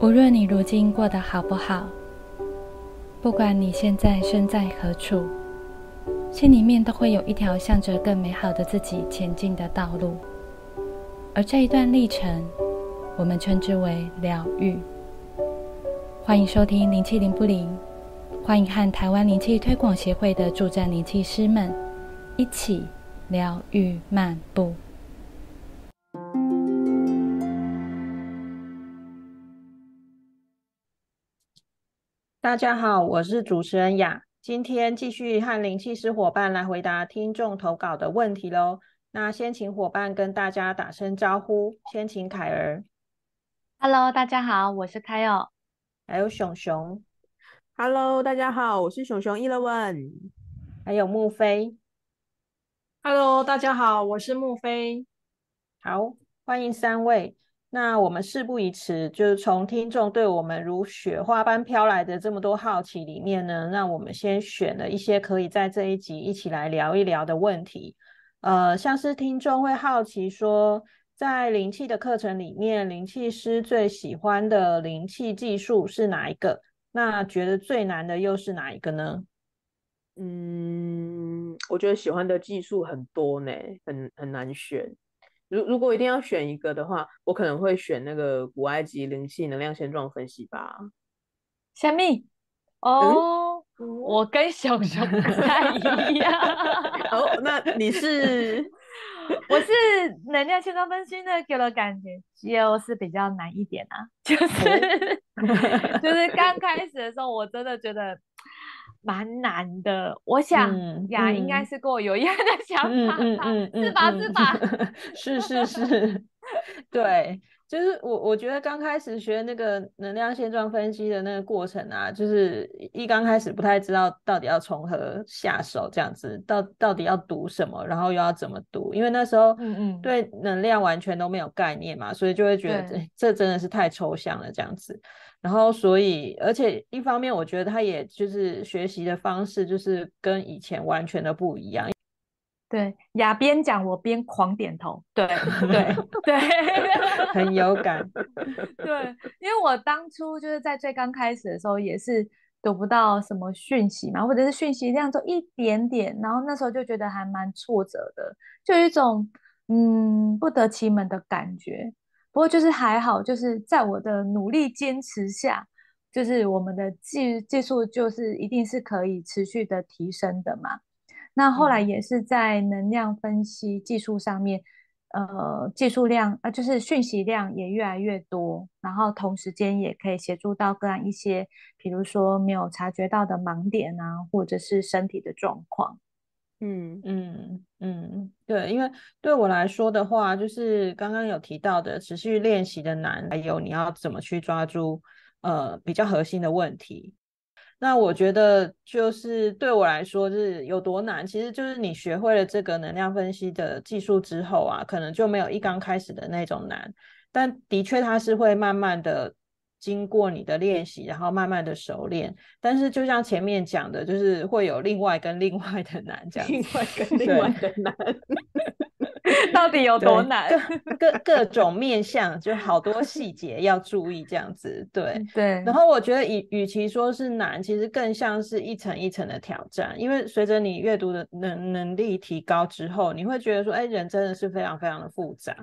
无论你如今过得好不好，不管你现在身在何处，心里面都会有一条向着更美好的自己前进的道路。而这一段历程，我们称之为疗愈。欢迎收听灵气灵不灵，欢迎和台湾灵气推广协会的助战灵气师们一起疗愈漫步。大家好，我是主持人雅，今天继续和灵气师伙伴来回答听众投稿的问题喽。那先请伙伴跟大家打声招呼，先请凯儿。Hello，大家好，我是凯尔。还有熊熊。Hello，大家好，我是熊熊 Eleven。还有木飞。Hello，大家好，我是木飞。好，欢迎三位。那我们事不宜迟，就是从听众对我们如雪花般飘来的这么多好奇里面呢，那我们先选了一些可以在这一集一起来聊一聊的问题。呃，像是听众会好奇说，在灵气的课程里面，灵气师最喜欢的灵气技术是哪一个？那觉得最难的又是哪一个呢？嗯，我觉得喜欢的技术很多呢，很很难选。如如果一定要选一个的话，我可能会选那个古埃及灵气能量现状分析吧。虾米？哦，我跟小熊不太一样。哦，那你是？我是能量现状分析呢，给我感觉就是比较难一点啊，就是 就是刚开始的时候，我真的觉得。蛮难的，我想呀，应该是跟我有一样的想法吧，是吧？是吧？是是是，对。就是我，我觉得刚开始学那个能量现状分析的那个过程啊，就是一刚开始不太知道到底要从何下手，这样子，到到底要读什么，然后又要怎么读，因为那时候嗯嗯对能量完全都没有概念嘛，所以就会觉得这这真的是太抽象了这样子。然后所以而且一方面我觉得他也就是学习的方式就是跟以前完全的不一样。对，雅边讲我边狂点头，对对对，很有感。对，因为我当初就是在最刚开始的时候，也是得不到什么讯息嘛，或者是讯息量就一点点，然后那时候就觉得还蛮挫折的，就有一种嗯不得其门的感觉。不过就是还好，就是在我的努力坚持下，就是我们的技技术就是一定是可以持续的提升的嘛。那后来也是在能量分析技术上面，呃，技术量呃就是讯息量也越来越多，然后同时间也可以协助到个案一些，比如说没有察觉到的盲点啊，或者是身体的状况。嗯嗯嗯，对，因为对我来说的话，就是刚刚有提到的持续练习的难，还有你要怎么去抓住呃比较核心的问题。那我觉得就是对我来说是有多难，其实就是你学会了这个能量分析的技术之后啊，可能就没有一刚开始的那种难，但的确它是会慢慢的经过你的练习，然后慢慢的熟练。但是就像前面讲的，就是会有另外跟另外的难这样，另外跟另外的难。到底有多难？各各各种面相，就好多细节要注意，这样子。对对。然后我觉得，与与其说是难，其实更像是一层一层的挑战。因为随着你阅读的能能力提高之后，你会觉得说，哎，人真的是非常非常的复杂。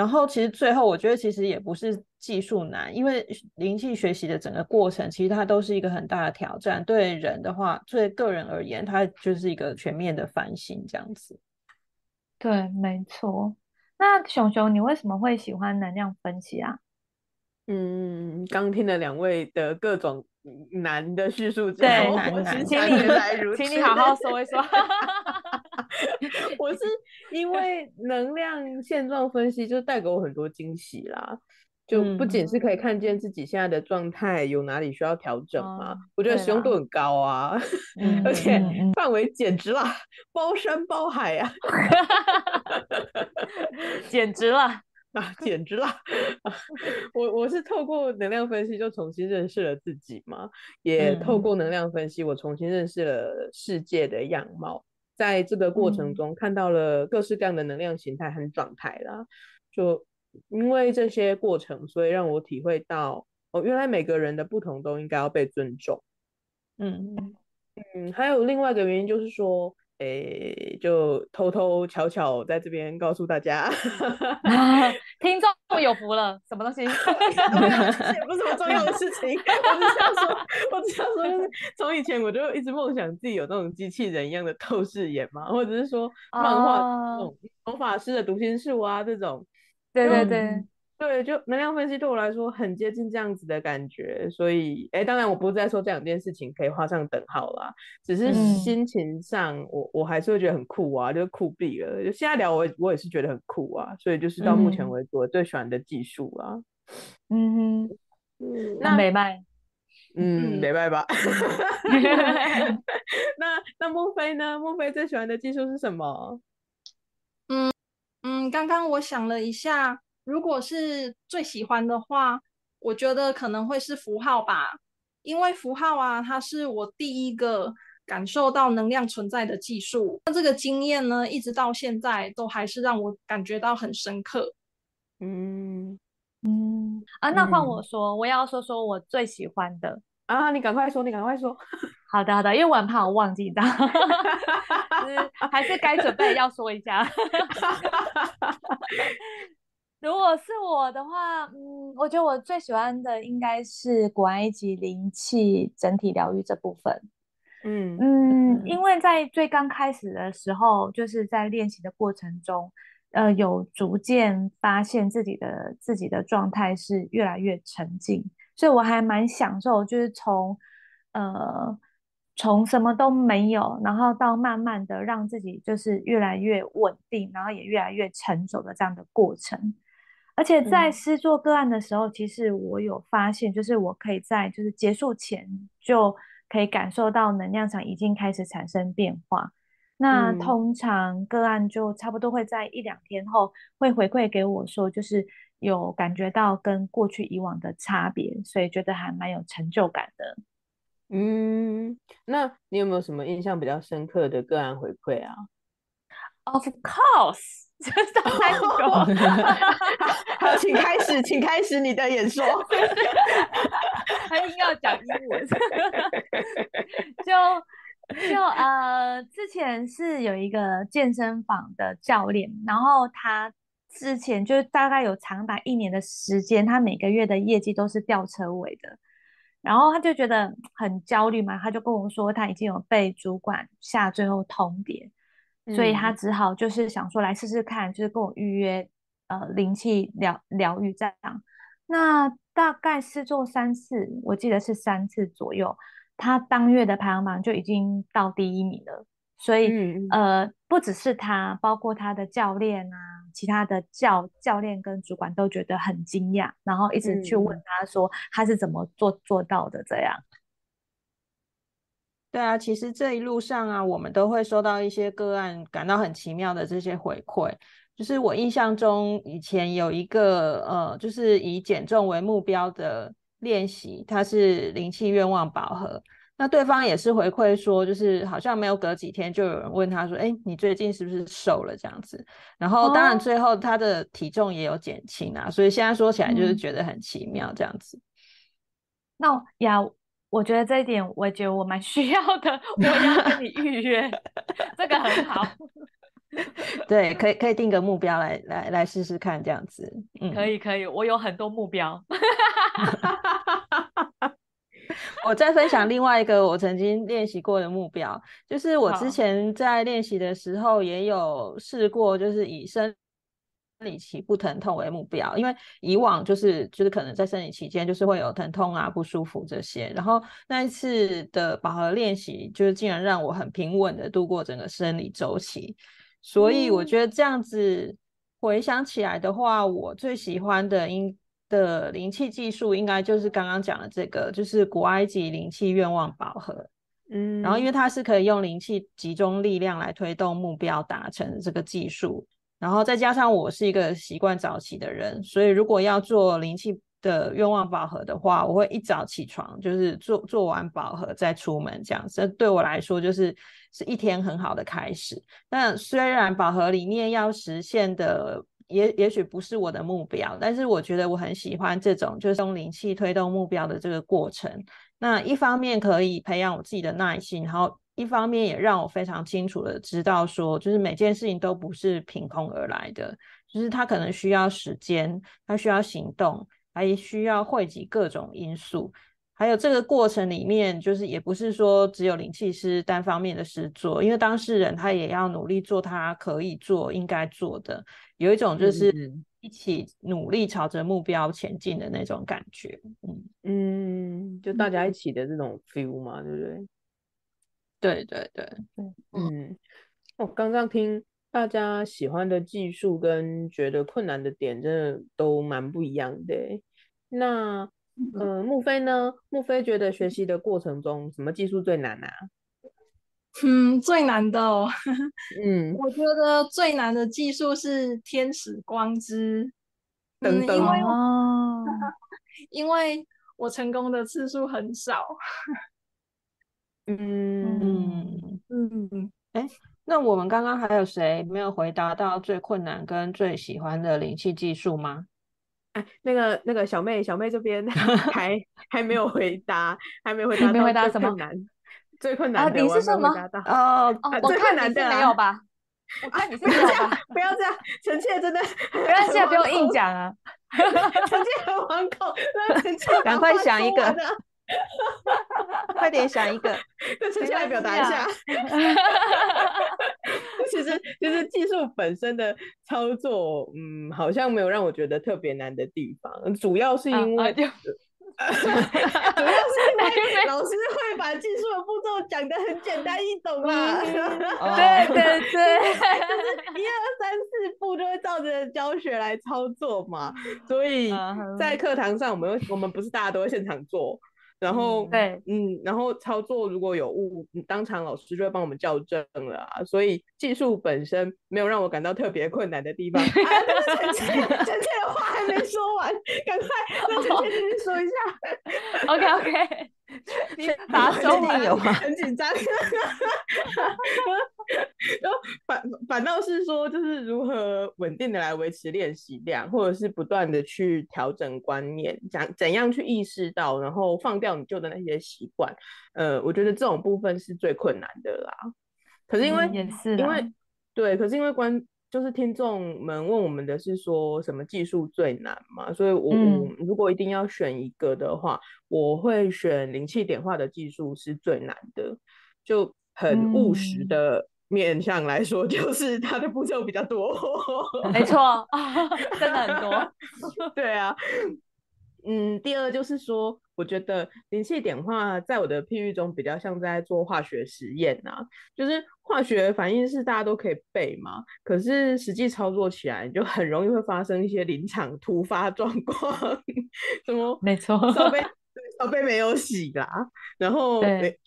然后其实最后，我觉得其实也不是技术难，因为灵气学习的整个过程，其实它都是一个很大的挑战。对人的话，对个人而言，它就是一个全面的反省，这样子。对，没错。那熊熊，你为什么会喜欢能量分析啊？嗯，刚听了两位的各种难的叙述之后，我请你，请你好好说一说。我是因 为能量现状分析，就带给我很多惊喜啦。就不仅是可以看见自己现在的状态有哪里需要调整嘛，我觉得使用度很高啊，而且范围简直啦，包山包海啊，简直了啊，简直啦！我我是透过能量分析就重新认识了自己嘛，也透过能量分析我重新认识了世界的样貌，在这个过程中看到了各式各样的能量形态和状态啦，就。因为这些过程，所以让我体会到，哦，原来每个人的不同都应该要被尊重。嗯嗯，还有另外一个原因就是说。诶，就偷偷巧巧在这边告诉大家，听众有福了，什么东西？也不是什么重要的事情，我只想说，我只想说，就是从以前我就一直梦想自己有那种机器人一样的透视眼嘛，或者是说漫画那种魔法师的读心术啊这种。对对对。对，就能量分析对我来说很接近这样子的感觉，所以，哎，当然我不是在说这两件事情可以画上等号啦，只是心情上，我我还是会觉得很酷啊，就是酷毙了。就现在聊我，我也是觉得很酷啊，所以就是到目前为止我最喜欢的技术啊。嗯哼，那美拜，嗯，美拜吧。那那莫非呢？莫非最喜欢的技术是什么？嗯嗯，刚刚我想了一下。如果是最喜欢的话，我觉得可能会是符号吧，因为符号啊，它是我第一个感受到能量存在的技术。那这个经验呢，一直到现在都还是让我感觉到很深刻。嗯嗯啊，那换我说，我要说说我最喜欢的啊，你赶快说，你赶快说。好的好的，因为我很怕我忘记的，还是该准备要说一下。如果是我的话，嗯，我觉得我最喜欢的应该是古埃及灵气整体疗愈这部分。嗯嗯，因为在最刚开始的时候，就是在练习的过程中，呃，有逐渐发现自己的自己的状态是越来越沉静，所以我还蛮享受，就是从呃从什么都没有，然后到慢慢的让自己就是越来越稳定，然后也越来越成熟的这样的过程。而且在施做个案的时候，其实我有发现，就是我可以在就是结束前就可以感受到能量场已经开始产生变化。那通常个案就差不多会在一两天后会回馈给我说，就是有感觉到跟过去以往的差别，所以觉得还蛮有成就感的。嗯，那你有没有什么印象比较深刻的个案回馈啊？Of course. 太好，好，请开始，请开始你的演说。他硬要讲英文，就就呃，之前是有一个健身房的教练，然后他之前就大概有长达一年的时间，他每个月的业绩都是吊车尾的，然后他就觉得很焦虑嘛，他就跟我说他已经有被主管下最后通牒。所以他只好就是想说来试试看，就是跟我预约呃灵气疗疗愈这样。那大概是做三次，我记得是三次左右，他当月的排行榜就已经到第一名了。所以呃，不只是他，包括他的教练啊，其他的教教练跟主管都觉得很惊讶，然后一直去问他说他是怎么做做到的这样。对啊，其实这一路上啊，我们都会收到一些个案感到很奇妙的这些回馈。就是我印象中以前有一个呃，就是以减重为目标的练习，它是灵气愿望饱和。那对方也是回馈说，就是好像没有隔几天就有人问他说：“哎，你最近是不是瘦了？”这样子。然后当然最后他的体重也有减轻啊，所以现在说起来就是觉得很奇妙这样子。那呀。我觉得这一点，我觉得我蛮需要的。我要跟你预约，这个很好。对，可以可以定个目标来来来试试看，这样子。嗯，可以可以，我有很多目标。我再分享另外一个我曾经练习过的目标，就是我之前在练习的时候也有试过，就是以身。生理期不疼痛为目标，因为以往就是就是可能在生理期间就是会有疼痛啊不舒服这些，然后那一次的饱和练习就是竟然让我很平稳的度过整个生理周期，所以我觉得这样子回想起来的话，我最喜欢的应的灵气技术应该就是刚刚讲的这个，就是古埃及灵气愿望饱和，嗯，然后因为它是可以用灵气集中力量来推动目标达成这个技术。然后再加上我是一个习惯早起的人，所以如果要做灵气的愿望饱和的话，我会一早起床，就是做做完饱和再出门这样子。对我来说，就是是一天很好的开始。但虽然饱和里面要实现的也也许不是我的目标，但是我觉得我很喜欢这种就是用灵气推动目标的这个过程。那一方面可以培养我自己的耐心，然后一方面也让我非常清楚的知道说，就是每件事情都不是凭空而来的，就是它可能需要时间，它需要行动，还需要汇集各种因素。还有这个过程里面，就是也不是说只有灵气师单方面的事做，因为当事人他也要努力做他可以做、应该做的，有一种就是一起努力朝着目标前进的那种感觉。嗯嗯，就大家一起的这种 feel 嘛，对不对？对对对对，嗯，我刚刚听大家喜欢的技术跟觉得困难的点，真的都蛮不一样的。那。呃，木飞呢？木飞觉得学习的过程中，什么技术最难啊？嗯，最难的哦。嗯，我觉得最难的技术是天使光之。等等哦，因为我成功的次数很少。嗯嗯嗯。哎，那我们刚刚还有谁没有回答到最困难跟最喜欢的灵气技术吗？哎，那个那个小妹，小妹这边 还 还没有回答，还没回答，没回答什么难？最困难的，你是什么？哦，我看你是没有吧？我看你是没有吧？不要这样，臣妾真的，不要现在不用硬讲啊！臣妾很惶恐，臣妾赶快想一个，快点想一个，臣妾来表达一下。其实，就是技术本身的操作，嗯，好像没有让我觉得特别难的地方。主要是因为，主要是因为老师会把技术的步骤讲得很简单易懂啊。对对对，就是一二三四步就会照着教学来操作嘛。所以在课堂上，我们我们不是大家都会现场做。然后，对，嗯，然后操作如果有误，当场老师就会帮我们校正了啊。所以技术本身没有让我感到特别困难的地方。臣妾，臣妾的话还没说完，赶快让臣妾继续说一下。OK，OK。你打手里有吗？很紧张。然后反反倒是说，就是如何稳定的来维持练习量，或者是不断的去调整观念，讲怎样去意识到，然后放掉你旧的那些习惯。呃，我觉得这种部分是最困难的啦。可是因为也是因为对，可是因为关。就是听众们问我们的是说什么技术最难嘛？所以我我如果一定要选一个的话，我会选灵气点化的技术是最难的。就很务实的面向来说，就是它的步骤比较多。没错，真的很多。对啊。嗯，第二就是说，我觉得灵气点化在我的譬喻中比较像在做化学实验呐，就是化学反应是大家都可以背嘛，可是实际操作起来就很容易会发生一些临场突发状况，什么没错，烧杯烧杯没有洗啦，然后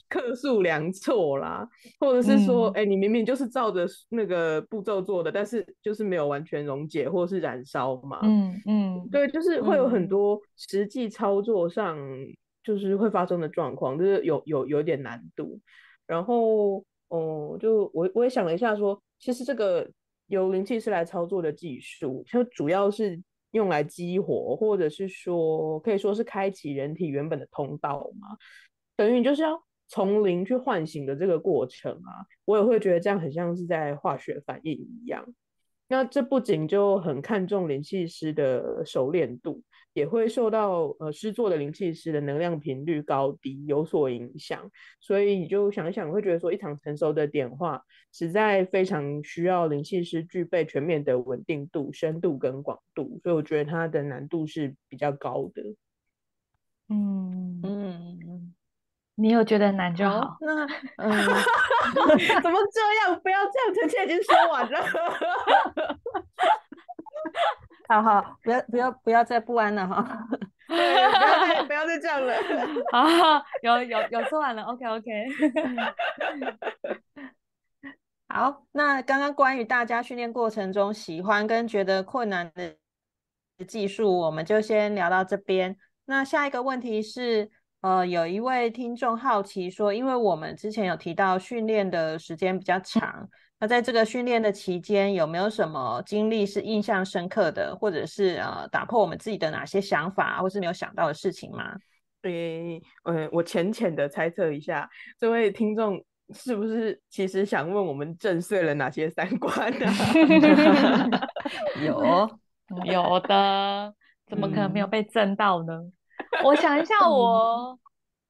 克数量错啦，或者是说，哎，你明明就是照着那个步骤做的，但是就是没有完全溶解或是燃烧嘛。嗯嗯，对，就是会有很多实际操作上就是会发生的状况，就是有有有点难度。然后，哦，就我我也想了一下，说其实这个由灵气师来操作的技术，就主要是用来激活，或者是说可以说是开启人体原本的通道嘛，等于就是要。从零去唤醒的这个过程啊，我也会觉得这样很像是在化学反应一样。那这不仅就很看重灵气师的熟练度，也会受到呃师作的灵气师的能量频率高低有所影响。所以你就想一想，会觉得说一场成熟的点化，实在非常需要灵气师具备全面的稳定度、深度跟广度。所以我觉得它的难度是比较高的。嗯嗯。你有觉得难就好。那 嗯，怎么这样？不要这样，臣妾已经说完了。好好，不要不要不要再不安了哈。不要再不要再这样了。啊，有有有说完了。OK OK。好，那刚刚关于大家训练过程中喜欢跟觉得困难的技术，我们就先聊到这边。那下一个问题是。呃，有一位听众好奇说，因为我们之前有提到训练的时间比较长，那在这个训练的期间，有没有什么经历是印象深刻的，或者是呃打破我们自己的哪些想法，或是没有想到的事情吗？对，呃，我浅浅的猜测一下，这位听众是不是其实想问我们震碎了哪些三观呢？有，有的，怎么可能没有被震到呢？我想一下，我，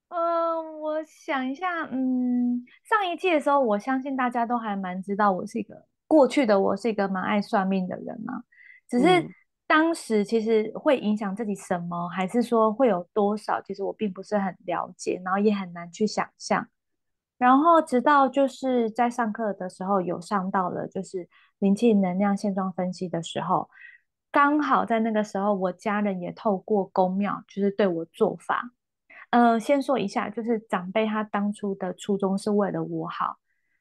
嗯，我想一下，嗯，上一季的时候，我相信大家都还蛮知道我是一个过去的我是一个蛮爱算命的人嘛，只是。当时其实会影响自己什么，还是说会有多少？其实我并不是很了解，然后也很难去想象。然后直到就是在上课的时候有上到了就是灵气能量现状分析的时候，刚好在那个时候，我家人也透过公庙就是对我做法。呃，先说一下，就是长辈他当初的初衷是为了我好。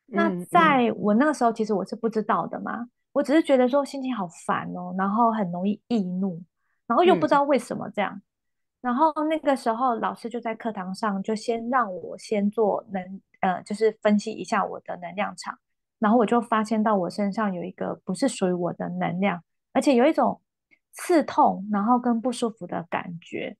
那在我那个时候，其实我是不知道的嘛。我只是觉得说心情好烦哦，然后很容易易怒，然后又不知道为什么这样。然后那个时候老师就在课堂上就先让我先做能呃，就是分析一下我的能量场。然后我就发现到我身上有一个不是属于我的能量，而且有一种刺痛，然后跟不舒服的感觉。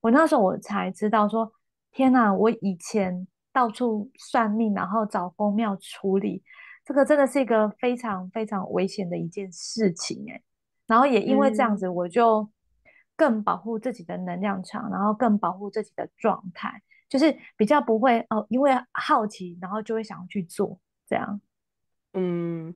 我那时候我才知道说，天哪！我以前到处算命，然后找公庙处理。这个真的是一个非常非常危险的一件事情哎，然后也因为这样子，我就更保护自己的能量场，然后更保护自己的状态，就是比较不会哦，因为好奇，然后就会想要去做这样。嗯，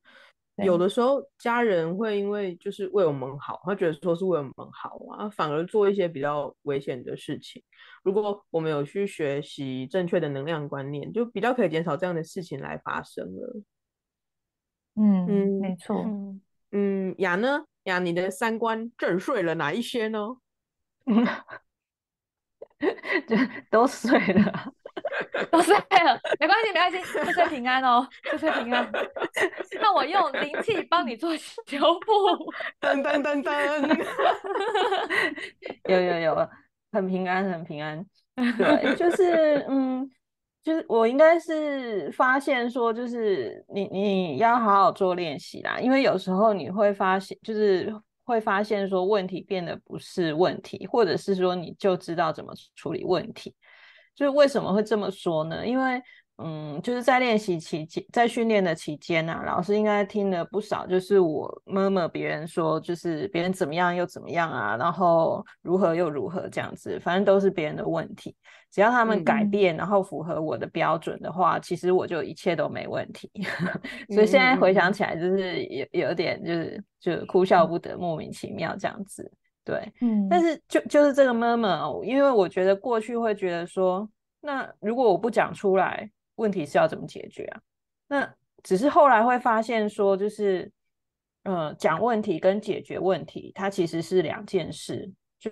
有的时候家人会因为就是为我们好，他觉得说是为我们好啊，反而做一些比较危险的事情。如果我们有去学习正确的能量观念，就比较可以减少这样的事情来发生了。嗯嗯，没错。嗯，雅呢？雅，你的三观震碎了哪一些呢？就都碎了，都碎了，没关系，没关系，岁岁平安哦，岁岁平安。那我用灵气帮你做修复。噔噔噔噔，有有有，很平安，很平安。对，就是嗯。就是我应该是发现说，就是你你要好好做练习啦，因为有时候你会发现，就是会发现说问题变得不是问题，或者是说你就知道怎么处理问题。就是为什么会这么说呢？因为嗯，就是在练习期间，在训练的期间呢，老师应该听了不少，就是我妈妈别人说，就是别人怎么样又怎么样啊，然后如何又如何这样子，反正都是别人的问题。只要他们改变，然后符合我的标准的话，其实我就一切都没问题。所以现在回想起来，就是有有点就是就哭笑不得，莫名其妙这样子。对，嗯。但是就就是这个 moment，因为我觉得过去会觉得说，那如果我不讲出来。问题是要怎么解决啊？那只是后来会发现说，就是，呃，讲问题跟解决问题，它其实是两件事。就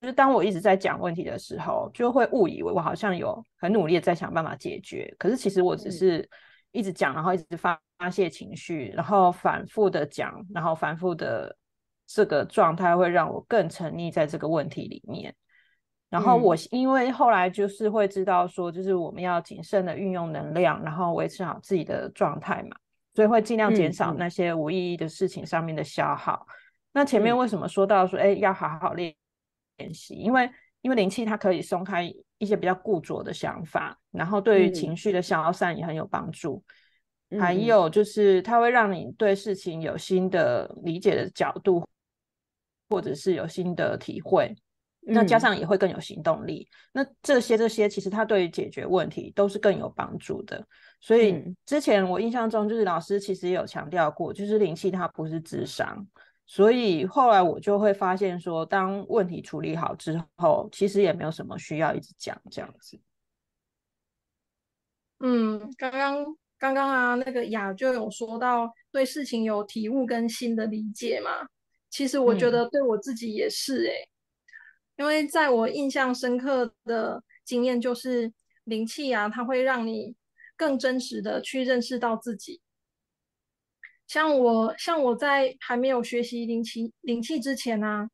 就是当我一直在讲问题的时候，就会误以为我好像有很努力的在想办法解决，可是其实我只是一直讲，然后一直发发泄情绪，然后反复的讲，然后反复的这个状态会让我更沉溺在这个问题里面。然后我因为后来就是会知道说，就是我们要谨慎的运用能量，然后维持好自己的状态嘛，所以会尽量减少那些无意义的事情上面的消耗。那前面为什么说到说，哎，要好好练练习？因为因为灵气它可以松开一些比较固着的想法，然后对于情绪的消散也很有帮助。还有就是它会让你对事情有新的理解的角度，或者是有新的体会。那加上也会更有行动力，那这些这些其实它对于解决问题都是更有帮助的。所以之前我印象中就是老师其实也有强调过，就是灵气它不是智商。所以后来我就会发现说，当问题处理好之后，其实也没有什么需要一直讲这样子。嗯，刚刚刚刚啊，那个雅就有说到对事情有体悟跟新的理解嘛。其实我觉得对我自己也是哎。因为在我印象深刻的经验就是，灵气啊，它会让你更真实的去认识到自己。像我，像我在还没有学习灵气灵气之前呢，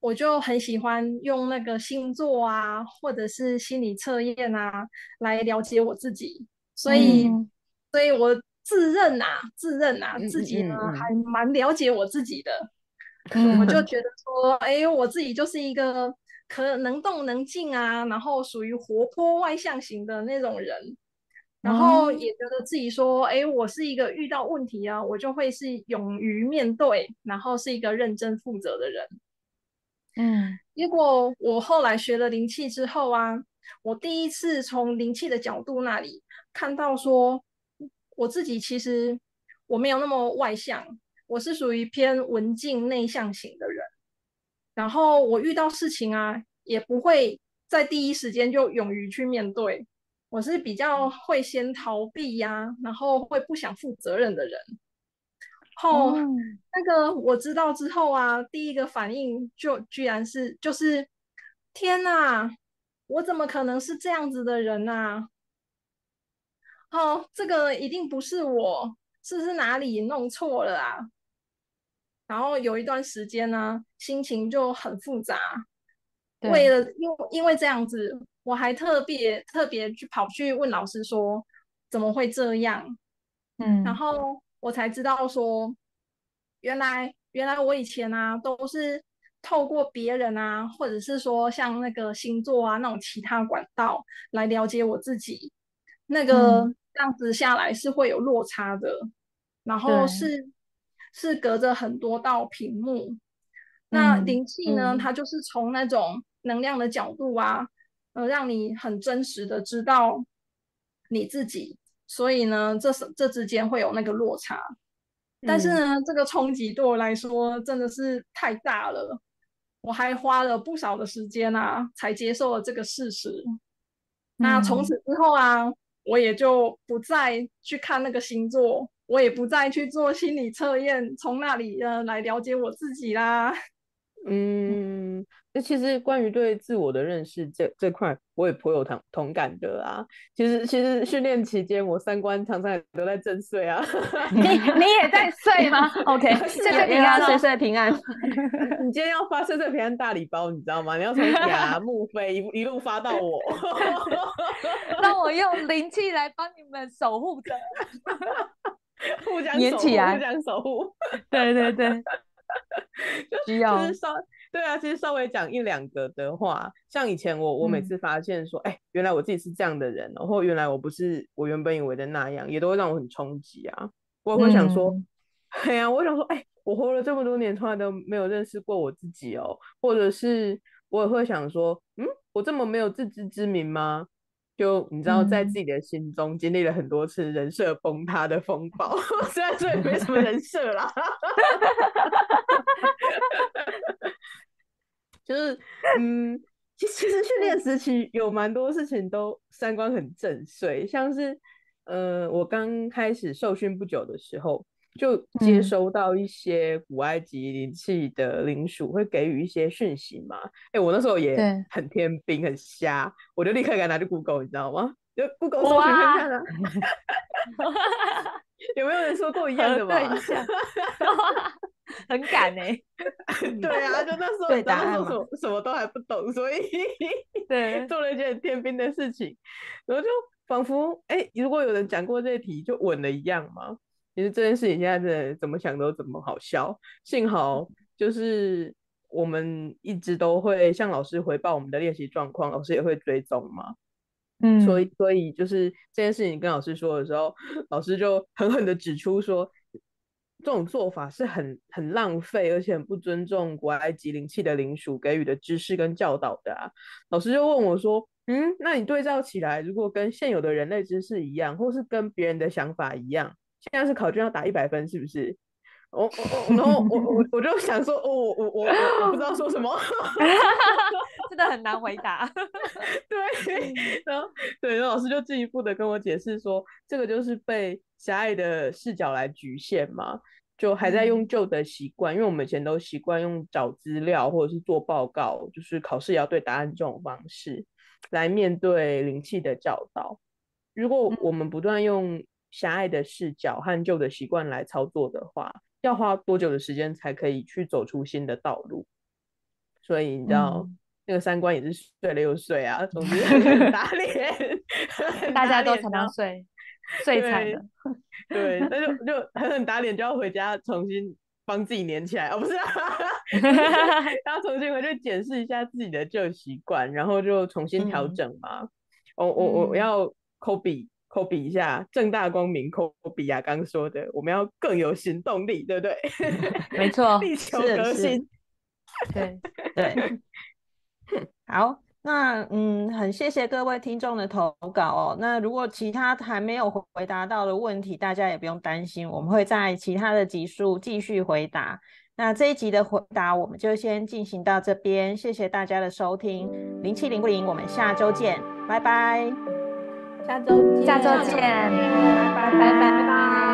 我就很喜欢用那个星座啊，或者是心理测验啊，来了解我自己。所以，所以我自认啊，自认啊，自己呢还蛮了解我自己的，我就觉得说，哎，我自己就是一个可能动能静啊，然后属于活泼外向型的那种人，然后也觉得自己说，哎，我是一个遇到问题啊，我就会是勇于面对，然后是一个认真负责的人。嗯，结果我后来学了灵气之后啊，我第一次从灵气的角度那里看到说。我自己其实我没有那么外向，我是属于偏文静内向型的人。然后我遇到事情啊，也不会在第一时间就勇于去面对，我是比较会先逃避呀，然后会不想负责任的人。后那个我知道之后啊，第一个反应就居然是就是天哪，我怎么可能是这样子的人呢？哦，这个一定不是我，是不是哪里弄错了啊？然后有一段时间呢，心情就很复杂。为了因因为这样子，我还特别特别去跑去问老师说怎么会这样？嗯，然后我才知道说，原来原来我以前啊都是透过别人啊，或者是说像那个星座啊那种其他管道来了解我自己，那个。这样子下来是会有落差的，然后是是隔着很多道屏幕。那灵气呢？它就是从那种能量的角度啊，呃，让你很真实的知道你自己。所以呢，这是这之间会有那个落差。但是呢，这个冲击对我来说真的是太大了。我还花了不少的时间啊，才接受了这个事实。那从此之后啊。我也就不再去看那个星座，我也不再去做心理测验，从那里呃来了解我自己啦。嗯，那其实关于对自我的认识这这块，我也颇有同同感的啊。其实其实训练期间，我三观常常都在震碎啊。你你也在碎吗？OK，岁岁平安，岁岁平安。你今天要发岁岁平安大礼包，你知道吗？你要从雅木飞一一路发到我，让我用灵气来帮你们守护着，互相守护，互相守护。对对对。需要就是稍对啊，其实稍微讲一两个的话，像以前我我每次发现说，哎，原来我自己是这样的人，然后原来我不是我原本以为的那样，也都会让我很冲击啊。我会想说，哎呀，我想说，哎，我活了这么多年，从来都没有认识过我自己哦，或者是我也会想说，嗯，我这么没有自知之明吗？就你知道，在自己的心中经历了很多次人设崩塌的风暴，虽然说也没什么人设啦，就是嗯，其其实训练时期有蛮多事情都三观很正碎，像是呃，我刚开始受训不久的时候。就接收到一些古埃及灵气的灵属会给予一些讯息嘛？哎，我那时候也很天兵很瞎，我就立刻给他拿去 Google，你知道吗？就 Google 搜寻看看啊。有没有人说过一样的嘛？很敢哎。对啊，就那时候对答案什么什么都还不懂，所以对做了一件天兵的事情，然后就仿佛哎，如果有人讲过这题就稳了一样嘛。其实这件事情现在的怎么想都怎么好笑。幸好就是我们一直都会向老师回报我们的练习状况，老师也会追踪嘛。嗯，所以所以就是这件事情跟老师说的时候，老师就狠狠的指出说，这种做法是很很浪费，而且很不尊重古埃及灵气的灵属给予的知识跟教导的啊。老师就问我说，嗯，那你对照起来，如果跟现有的人类知识一样，或是跟别人的想法一样？现在是考卷要打一百分，是不是？我我然后我我我就想说，哦，我我我我不知道说什么，真的很难回答。对，然后对，然后老师就进一步的跟我解释说，这个就是被狭隘的视角来局限嘛，就还在用旧的习惯，因为我们以前都习惯用找资料或者是做报告，就是考试也要对答案这种方式来面对灵气的教导。如果我们不断用狭隘的视角和旧的习惯来操作的话，要花多久的时间才可以去走出新的道路？所以你知道，那个三观也是睡了又睡啊，总之 打脸，大家都常常睡。最惨的。对，那就 就狠狠打脸，就要回家重新帮自己粘起来。哦，不是，要重新回去检视一下自己的旧习惯，然后就重新调整嘛。我我我要抠笔抠比一下，正大光明抠笔啊！刚说的，我们要更有行动力，对不对？没错，地球革新。对对，好，那嗯，很谢谢各位听众的投稿哦。那如果其他还没有回答到的问题，大家也不用担心，我们会在其他的集数继续回答。那这一集的回答我们就先进行到这边，谢谢大家的收听，零七零不零，我们下周见，拜拜，下周下周见，拜拜。拜拜。